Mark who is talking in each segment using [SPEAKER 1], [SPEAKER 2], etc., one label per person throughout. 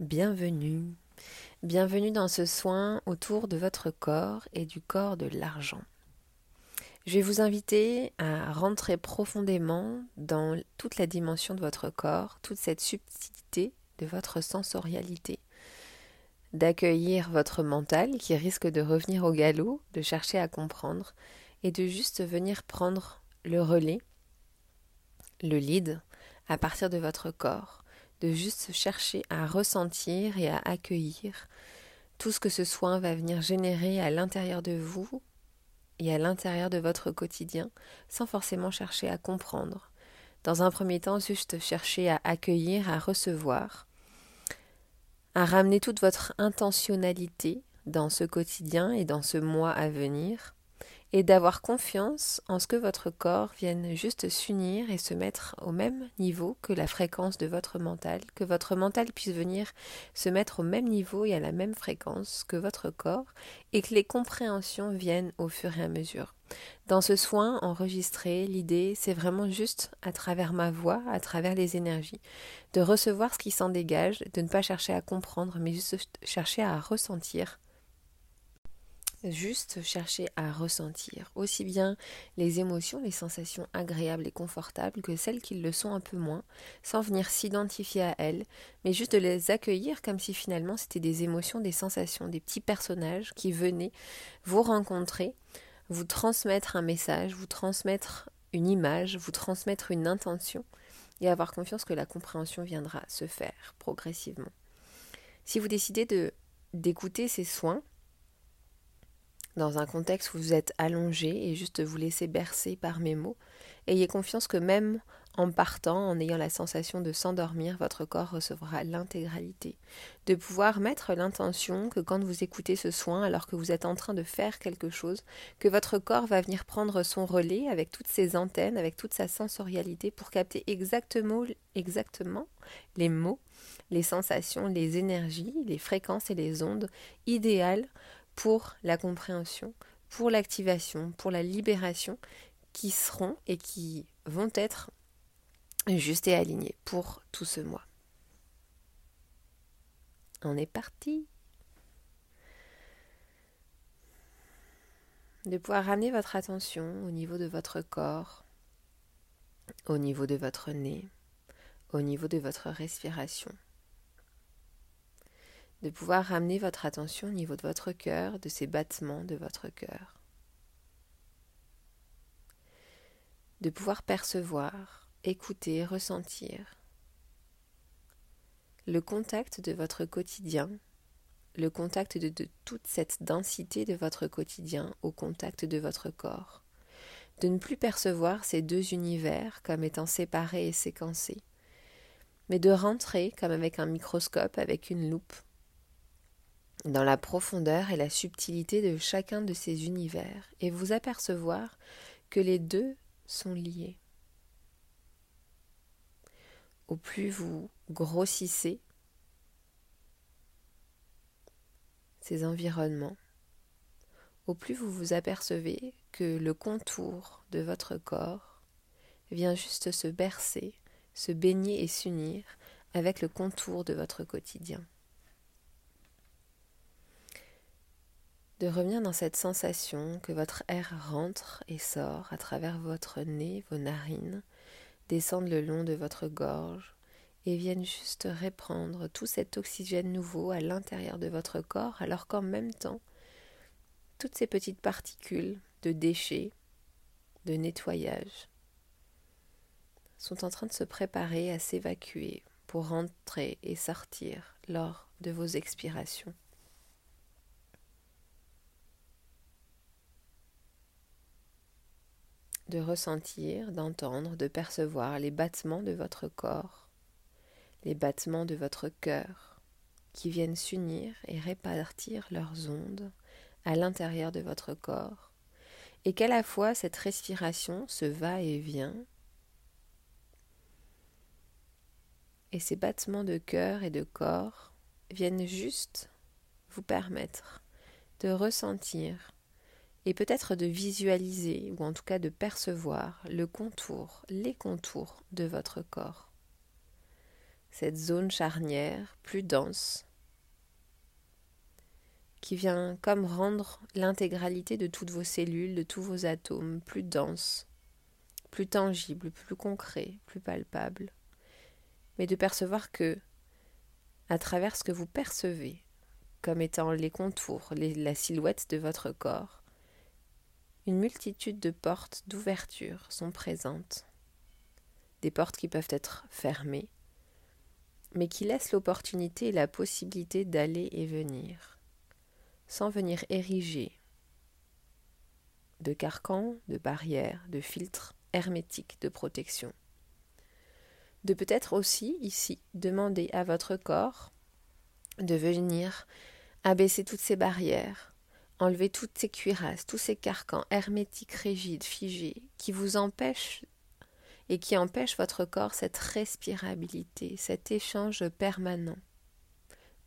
[SPEAKER 1] Bienvenue. Bienvenue dans ce soin autour de votre corps et du corps de l'argent. Je vais vous inviter à rentrer profondément dans toute la dimension de votre corps, toute cette subtilité de votre sensorialité, d'accueillir votre mental qui risque de revenir au galop, de chercher à comprendre et de juste venir prendre le relais, le lead à partir de votre corps de juste chercher à ressentir et à accueillir tout ce que ce soin va venir générer à l'intérieur de vous et à l'intérieur de votre quotidien, sans forcément chercher à comprendre. Dans un premier temps, juste chercher à accueillir, à recevoir, à ramener toute votre intentionnalité dans ce quotidien et dans ce mois à venir, et d'avoir confiance en ce que votre corps vienne juste s'unir et se mettre au même niveau que la fréquence de votre mental, que votre mental puisse venir se mettre au même niveau et à la même fréquence que votre corps, et que les compréhensions viennent au fur et à mesure. Dans ce soin enregistré, l'idée, c'est vraiment juste, à travers ma voix, à travers les énergies, de recevoir ce qui s'en dégage, de ne pas chercher à comprendre, mais juste chercher à ressentir juste chercher à ressentir aussi bien les émotions, les sensations agréables et confortables que celles qui le sont un peu moins, sans venir s'identifier à elles, mais juste de les accueillir comme si finalement c'était des émotions, des sensations, des petits personnages qui venaient vous rencontrer, vous transmettre un message, vous transmettre une image, vous transmettre une intention, et avoir confiance que la compréhension viendra se faire progressivement. Si vous décidez de d'écouter ces soins, dans un contexte où vous êtes allongé et juste vous laissez bercer par mes mots, ayez confiance que même en partant, en ayant la sensation de s'endormir, votre corps recevra l'intégralité. De pouvoir mettre l'intention que quand vous écoutez ce soin, alors que vous êtes en train de faire quelque chose, que votre corps va venir prendre son relais avec toutes ses antennes, avec toute sa sensorialité pour capter exactement, les mots, les sensations, les énergies, les fréquences et les ondes idéales pour la compréhension, pour l'activation, pour la libération, qui seront et qui vont être justes et alignés pour tout ce mois. On est parti. De pouvoir ramener votre attention au niveau de votre corps, au niveau de votre nez, au niveau de votre respiration de pouvoir ramener votre attention au niveau de votre cœur, de ces battements de votre cœur. De pouvoir percevoir, écouter, ressentir le contact de votre quotidien, le contact de, de, toute cette densité de votre quotidien au contact de votre corps, de ne plus percevoir ces deux univers comme étant séparés et séquencés, mais de rentrer comme avec un microscope, avec une loupe, dans la profondeur et la subtilité de chacun de ces univers et vous apercevoir que les deux sont liés. Au plus vous grossissez ces environnements, au plus vous vous apercevez que le contour de votre corps vient juste se bercer, se baigner et s'unir avec le contour de votre quotidien. De revenir dans cette sensation que votre air rentre et sort à travers votre nez, vos narines, descendent le long de votre gorge et viennent juste reprendre tout cet oxygène nouveau à l'intérieur de votre corps, alors qu'en même temps, toutes ces petites particules de déchets, de nettoyage, sont en train de se préparer à s'évacuer pour rentrer et sortir lors de vos expirations. De ressentir, d'entendre, de percevoir les battements de votre corps, les battements de votre cœur, qui viennent s'unir et répartir leurs ondes à l'intérieur de votre corps, et qu'à la fois cette respiration se va et vient, et ces battements de cœur et de corps viennent juste vous permettre de ressentir et peut-être de visualiser ou en tout cas de percevoir le contour, les contours de votre corps. cette zone charnière plus dense qui vient comme rendre l'intégralité de toutes vos cellules, de tous vos atomes plus dense, plus tangible, plus concret, plus palpable, mais de percevoir que, à travers ce que vous percevez, comme étant les contours, la silhouette de votre corps, une multitude de portes d'ouverture sont présentes. Des portes qui peuvent être fermées, mais qui laissent l'opportunité et la possibilité d'aller et venir sans venir ériger de carcans, de barrières, de filtres hermétiques de protection. De peut-être aussi, ici, demander à votre corps de venir abaisser toutes ces barrières, enlever toutes ces cuirasses, tous ces carcans hermétiques, rigides, figés, qui vous empêchent et qui empêchent votre corps cette respirabilité, cet échange permanent,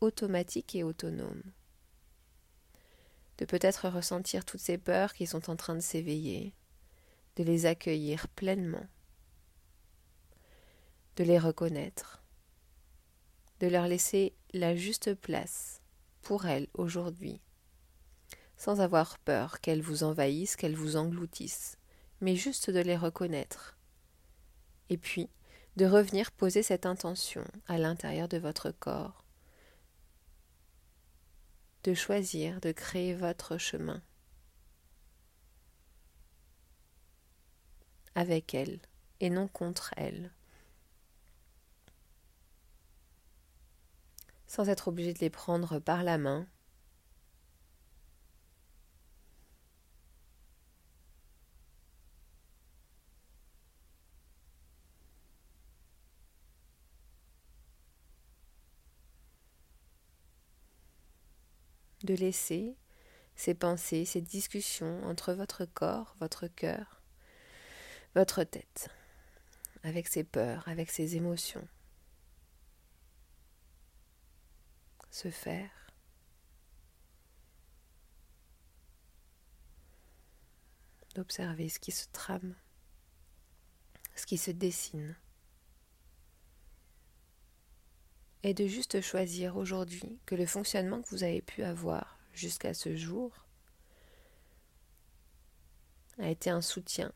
[SPEAKER 1] automatique et autonome. De peut-être ressentir toutes ces peurs qui sont en train de s'éveiller, de les accueillir pleinement, de les reconnaître, de leur laisser la juste place pour elles aujourd'hui, sans avoir peur qu'elles vous envahissent, qu'elles vous engloutissent, mais juste de les reconnaître. Et puis, de revenir poser cette intention à l'intérieur de votre corps de choisir de créer votre chemin avec elle et non contre elle. Sans être obligé de les prendre par la main laisser ces pensées, ces discussions entre votre corps, votre cœur, votre tête, avec ses peurs, avec ses émotions, se faire. d'observer ce qui se trame, ce qui se dessine. Et de juste choisir aujourd'hui que le fonctionnement que vous avez pu avoir jusqu'à ce jour a été un soutien,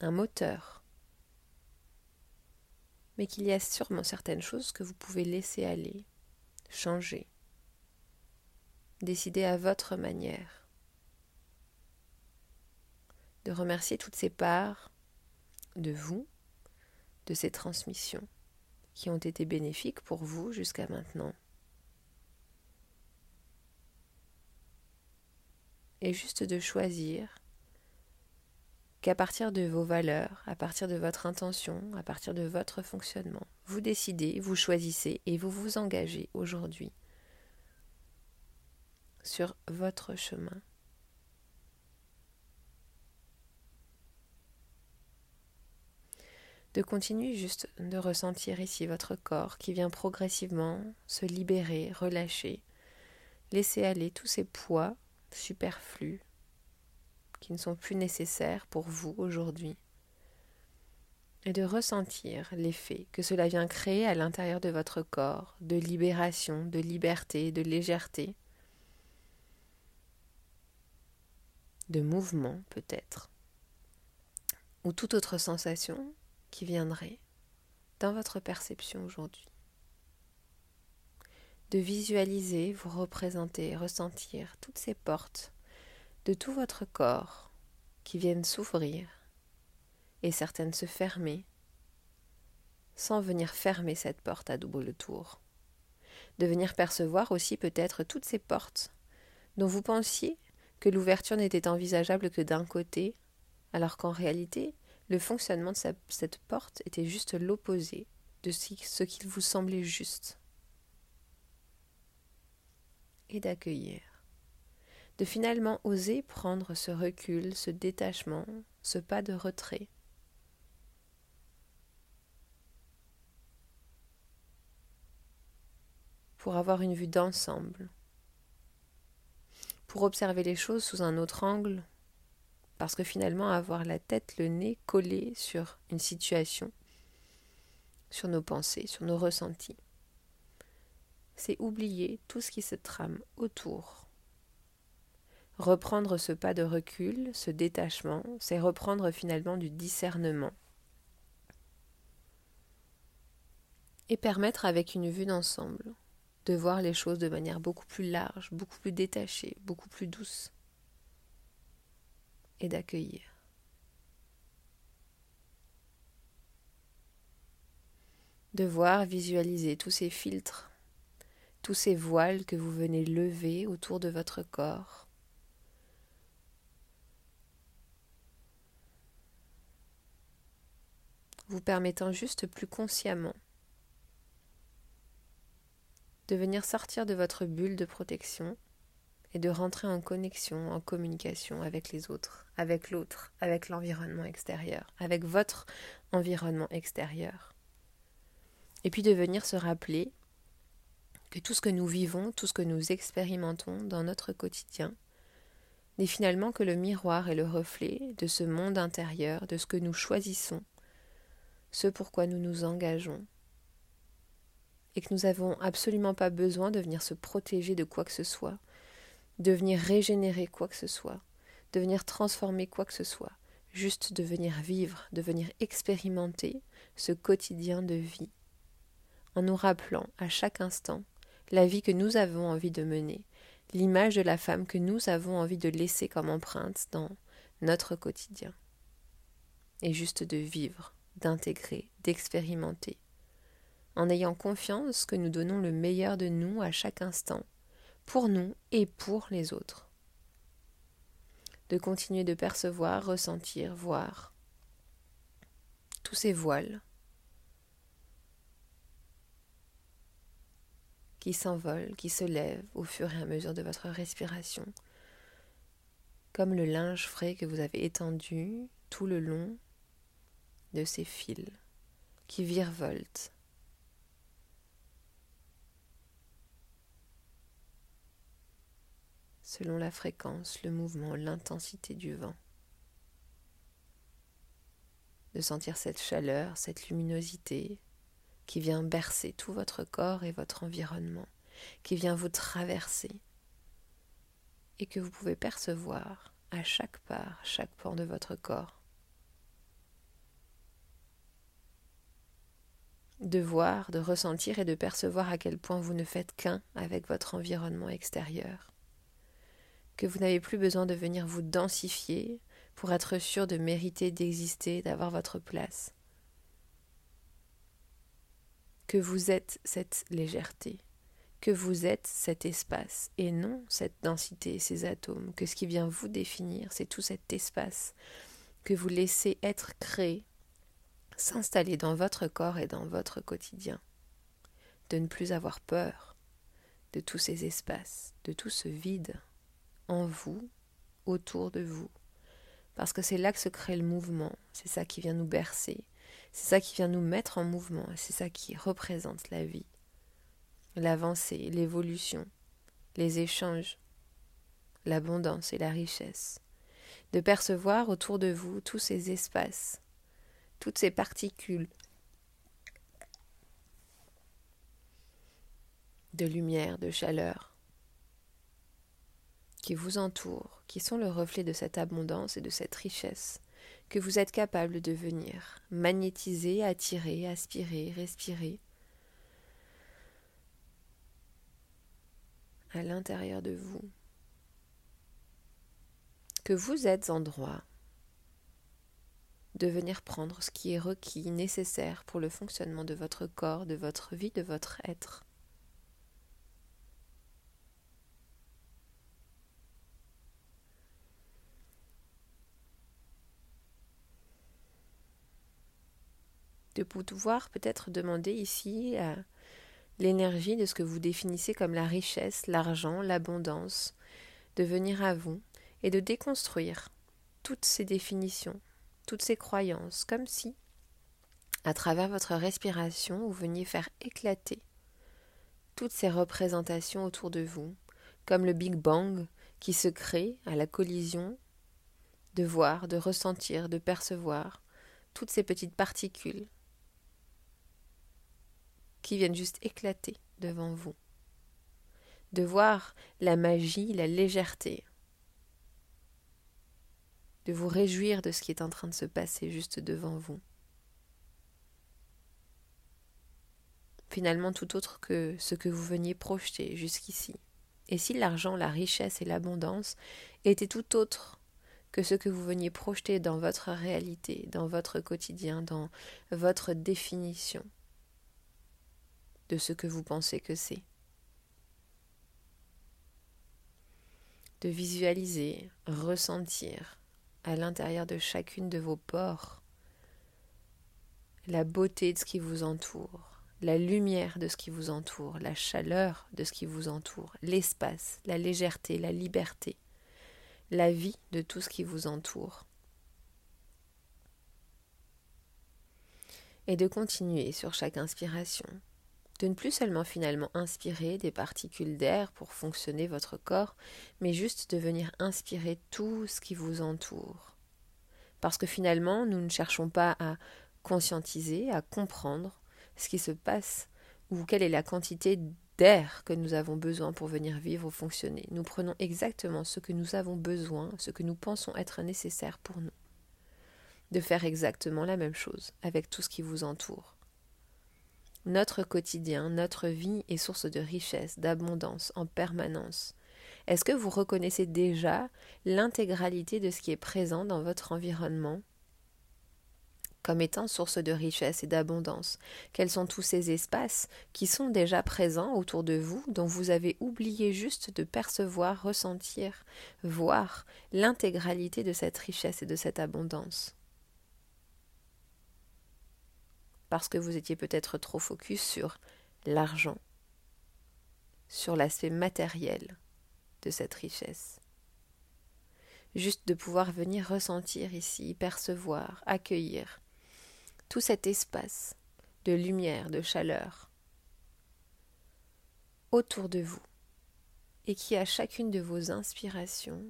[SPEAKER 1] un moteur, mais qu'il y a sûrement certaines choses que vous pouvez laisser aller, changer, décider à votre manière, de remercier toutes ces parts de vous, de ces transmissions qui ont été bénéfiques pour vous jusqu'à maintenant. Et juste de choisir qu'à partir de vos valeurs, à partir de votre intention, à partir de votre fonctionnement, vous décidez, vous choisissez et vous vous engagez aujourd'hui sur votre chemin. De continuer juste de ressentir ici votre corps qui vient progressivement se libérer, relâcher, laisser aller tous ces poids superflus qui ne sont plus nécessaires pour vous aujourd'hui. Et de ressentir l'effet que cela vient créer à l'intérieur de votre corps de libération, de liberté, de légèreté, de mouvement peut-être, ou toute autre sensation qui viendrait dans votre perception aujourd'hui. De visualiser, vous représenter, ressentir toutes ces portes de tout votre corps qui viennent s'ouvrir et certaines se fermer sans venir fermer cette porte à double tour. De venir percevoir aussi peut-être toutes ces portes dont vous pensiez que l'ouverture n'était envisageable que d'un côté, alors qu'en réalité, le fonctionnement de cette porte était juste l'opposé de ce qu'il vous semblait juste. Et d'accueillir. De finalement oser prendre ce recul, ce détachement, ce pas de retrait. Pour avoir une vue d'ensemble. Pour observer les choses sous un autre angle parce que finalement, avoir la tête, le nez collé sur une situation sur nos pensées, sur nos ressentis. C'est oublier tout ce qui se trame autour. Reprendre ce pas de recul, ce détachement, c'est reprendre finalement du discernement. Et permettre avec une vue d'ensemble de voir les choses de manière beaucoup plus large, beaucoup plus détachée, beaucoup plus douce. Et d'accueillir. De voir, visualiser tous ces filtres, tous ces voiles que vous venez lever autour de votre corps. Vous permettant juste plus consciemment de venir sortir de votre bulle de protection de rentrer en connexion, en communication avec les autres, avec l'autre, avec l'environnement extérieur, avec votre environnement extérieur. Et puis de venir se rappeler que tout ce que nous vivons, tout ce que nous expérimentons dans notre quotidien, n'est finalement que le miroir et le reflet de ce monde intérieur, de ce que nous choisissons, ce pourquoi nous nous engageons, et que nous n'avons absolument pas besoin de venir se protéger de quoi que ce soit, de venir régénérer quoi que ce soit, de venir transformer quoi que ce soit, juste de venir vivre, de venir expérimenter ce quotidien de vie, en nous rappelant à chaque instant la vie que nous avons envie de mener, l'image de la femme que nous avons envie de laisser comme empreinte dans notre quotidien, et juste de vivre, d'intégrer, d'expérimenter, en ayant confiance que nous donnons le meilleur de nous à chaque instant, pour nous et pour les autres. De continuer de percevoir, ressentir, voir tous ces voiles qui s'envolent, qui se lèvent au fur et à mesure de votre respiration, comme le linge frais que vous avez étendu tout le long de ces fils qui virevoltent selon la fréquence, le mouvement, l'intensité du vent. De sentir cette chaleur, cette luminosité qui vient bercer tout votre corps et votre environnement, qui vient vous traverser et que vous pouvez percevoir à chaque part, chaque pan de votre corps. De voir, de ressentir et de percevoir à quel point vous ne faites qu'un avec votre environnement extérieur que vous n'avez plus besoin de venir vous densifier pour être sûr de mériter d'exister, d'avoir votre place. Que vous êtes cette légèreté, que vous êtes cet espace et non cette densité, ces atomes, que ce qui vient vous définir, c'est tout cet espace que vous laissez être créé, s'installer dans votre corps et dans votre quotidien. De ne plus avoir peur de tous ces espaces, de tout ce vide en vous, autour de vous. Parce que c'est là que se crée le mouvement, c'est ça qui vient nous bercer, c'est ça qui vient nous mettre en mouvement, c'est ça qui représente la vie, l'avancée, l'évolution, les échanges, l'abondance et la richesse. De percevoir autour de vous tous ces espaces, toutes ces particules de lumière, de chaleur, qui vous entourent, qui sont le reflet de cette abondance et de cette richesse, que vous êtes capable de venir magnétiser, attirer, aspirer, respirer à l'intérieur de vous, que vous êtes en droit de venir prendre ce qui est requis, nécessaire pour le fonctionnement de votre corps, de votre vie, de votre être. De pouvoir peut-être demander ici à l'énergie de ce que vous définissez comme la richesse, l'argent, l'abondance, de venir à vous et de déconstruire toutes ces définitions, toutes ces croyances, comme si, à travers votre respiration, vous veniez faire éclater toutes ces représentations autour de vous, comme le Big Bang qui se crée à la collision de voir, de ressentir, de percevoir toutes ces petites particules qui viennent juste éclater devant vous. De voir la magie, la légèreté. De vous réjouir de ce qui est en train de se passer juste devant vous. Finalement tout autre que ce que vous veniez projeter jusqu'ici. Et si l'argent, la richesse et l'abondance étaient tout autre que ce que vous veniez projeter dans votre réalité, dans votre quotidien, dans votre définition? De ce que vous pensez que c'est. De visualiser, ressentir à l'intérieur de chacune de vos pores la beauté de ce qui vous entoure, la lumière de ce qui vous entoure, la chaleur de ce qui vous entoure, l'espace, la légèreté, la liberté, la vie de tout ce qui vous entoure. Et de continuer sur chaque inspiration, de ne plus seulement finalement inspirer des particules d'air pour fonctionner votre corps, mais juste de venir inspirer tout ce qui vous entoure. Parce que finalement, nous ne cherchons pas à conscientiser, à comprendre ce qui se passe ou quelle est la quantité d'air que nous avons besoin pour venir vivre ou fonctionner. Nous prenons exactement ce que nous avons besoin, ce que nous pensons être nécessaire pour nous. De faire exactement la même chose avec tout ce qui vous entoure. Notre quotidien, notre vie est source de richesse, d'abondance en permanence. Est-ce que vous reconnaissez déjà l'intégralité de ce qui est présent dans votre environnement? Comme étant source de richesse et d'abondance Quels sont tous ces espaces qui sont déjà présents autour de vous, dont vous avez oublié juste de percevoir, ressentir, voir l'intégralité de cette richesse et de cette abondance? Parce que vous étiez peut-être trop focus sur l'argent, sur l'aspect matériel de cette richesse. Juste de pouvoir venir ressentir ici, percevoir, accueillir tout cet espace de lumière, de chaleur autour de vous et qui à chacune de vos inspirations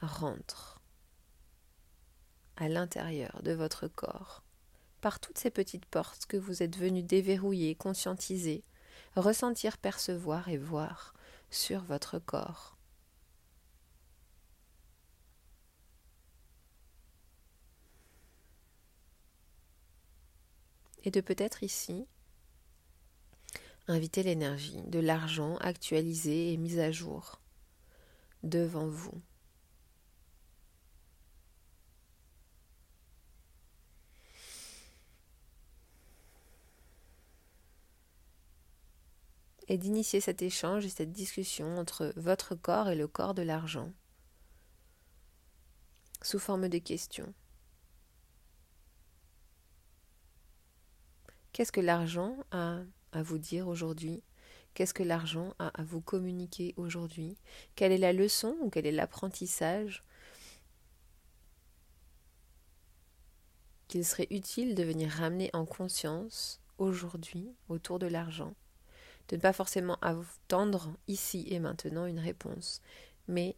[SPEAKER 1] rentre à l'intérieur de votre corps par toutes ces petites portes que vous êtes venu déverrouiller, conscientiser, ressentir, percevoir et voir sur votre corps. et de peut-être ici inviter l'énergie de l'argent actualisé et mis à jour devant vous. Et d'initier cet échange et cette discussion entre votre corps et le corps de l'argent. Sous forme de questions. Qu'est-ce que l'argent a à vous dire aujourd'hui? Qu'est-ce que l'argent a à vous communiquer aujourd'hui? Quelle est la leçon ou quel est l'apprentissage qu'il serait utile de venir ramener en conscience aujourd'hui autour de l'argent? De ne pas forcément attendre ici et maintenant une réponse, mais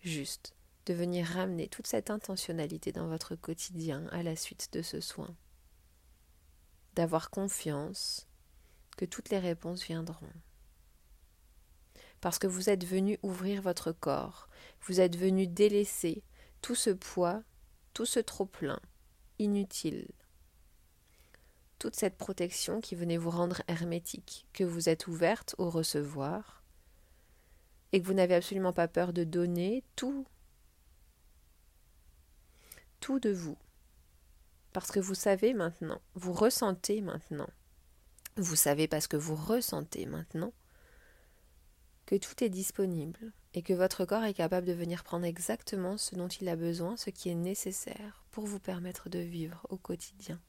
[SPEAKER 1] juste de venir ramener toute cette intentionnalité dans votre quotidien à la suite de ce soin d'avoir confiance que toutes les réponses viendront. Parce que vous êtes venu ouvrir votre corps, vous êtes venu délaisser tout ce poids, tout ce trop-plein, inutile, toute cette protection qui venait vous rendre hermétique, que vous êtes ouverte au recevoir, et que vous n'avez absolument pas peur de donner tout, tout de vous, parce que vous savez maintenant, vous ressentez maintenant, vous savez parce que vous ressentez maintenant que tout est disponible et que votre corps est capable de venir prendre exactement ce dont il a besoin, ce qui est nécessaire pour vous permettre de vivre au quotidien.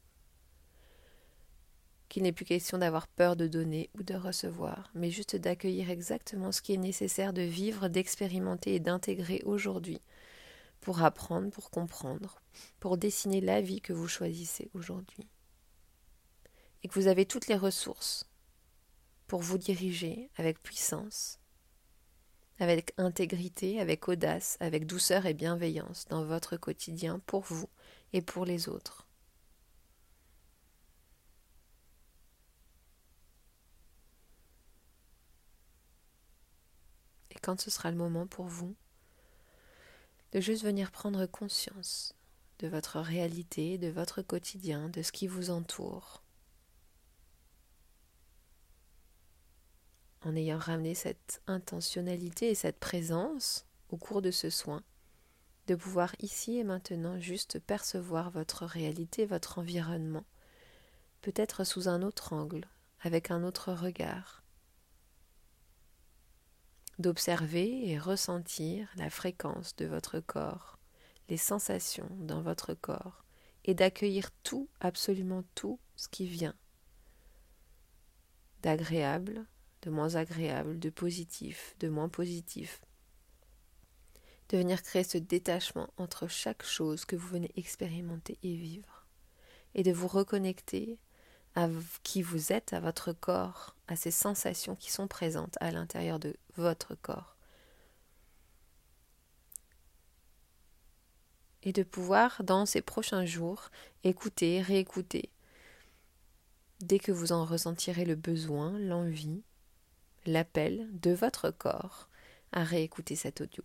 [SPEAKER 1] Qu'il n'est plus question d'avoir peur de donner ou de recevoir, mais juste d'accueillir exactement ce qui est nécessaire de vivre, d'expérimenter et d'intégrer aujourd'hui pour apprendre, pour comprendre, pour dessiner la vie que vous choisissez aujourd'hui. Et que vous avez toutes les ressources pour vous diriger avec puissance, avec intégrité, avec audace, avec douceur et bienveillance dans votre quotidien pour vous et pour les autres. Quand ce sera le moment pour vous, de juste venir prendre conscience de votre réalité, de votre quotidien, de ce qui vous entoure. En ayant ramené cette intentionnalité et cette présence au cours de ce soin, de pouvoir ici et maintenant juste percevoir votre réalité, votre environnement, peut-être sous un autre angle, avec un autre regard, d'observer et ressentir la fréquence de votre corps, les sensations dans votre corps, et d'accueillir tout, absolument tout ce qui vient, d'agréable, de moins agréable, de positif, de moins positif, de venir créer ce détachement entre chaque chose que vous venez expérimenter et vivre, et de vous reconnecter à qui vous êtes, à votre corps, à ces sensations qui sont présentes à l'intérieur de votre corps. Et de pouvoir, dans ces prochains jours, écouter, réécouter, dès que vous en ressentirez le besoin, l'envie, l'appel de votre corps à réécouter cet audio.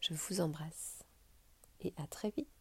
[SPEAKER 1] Je vous embrasse et à très vite.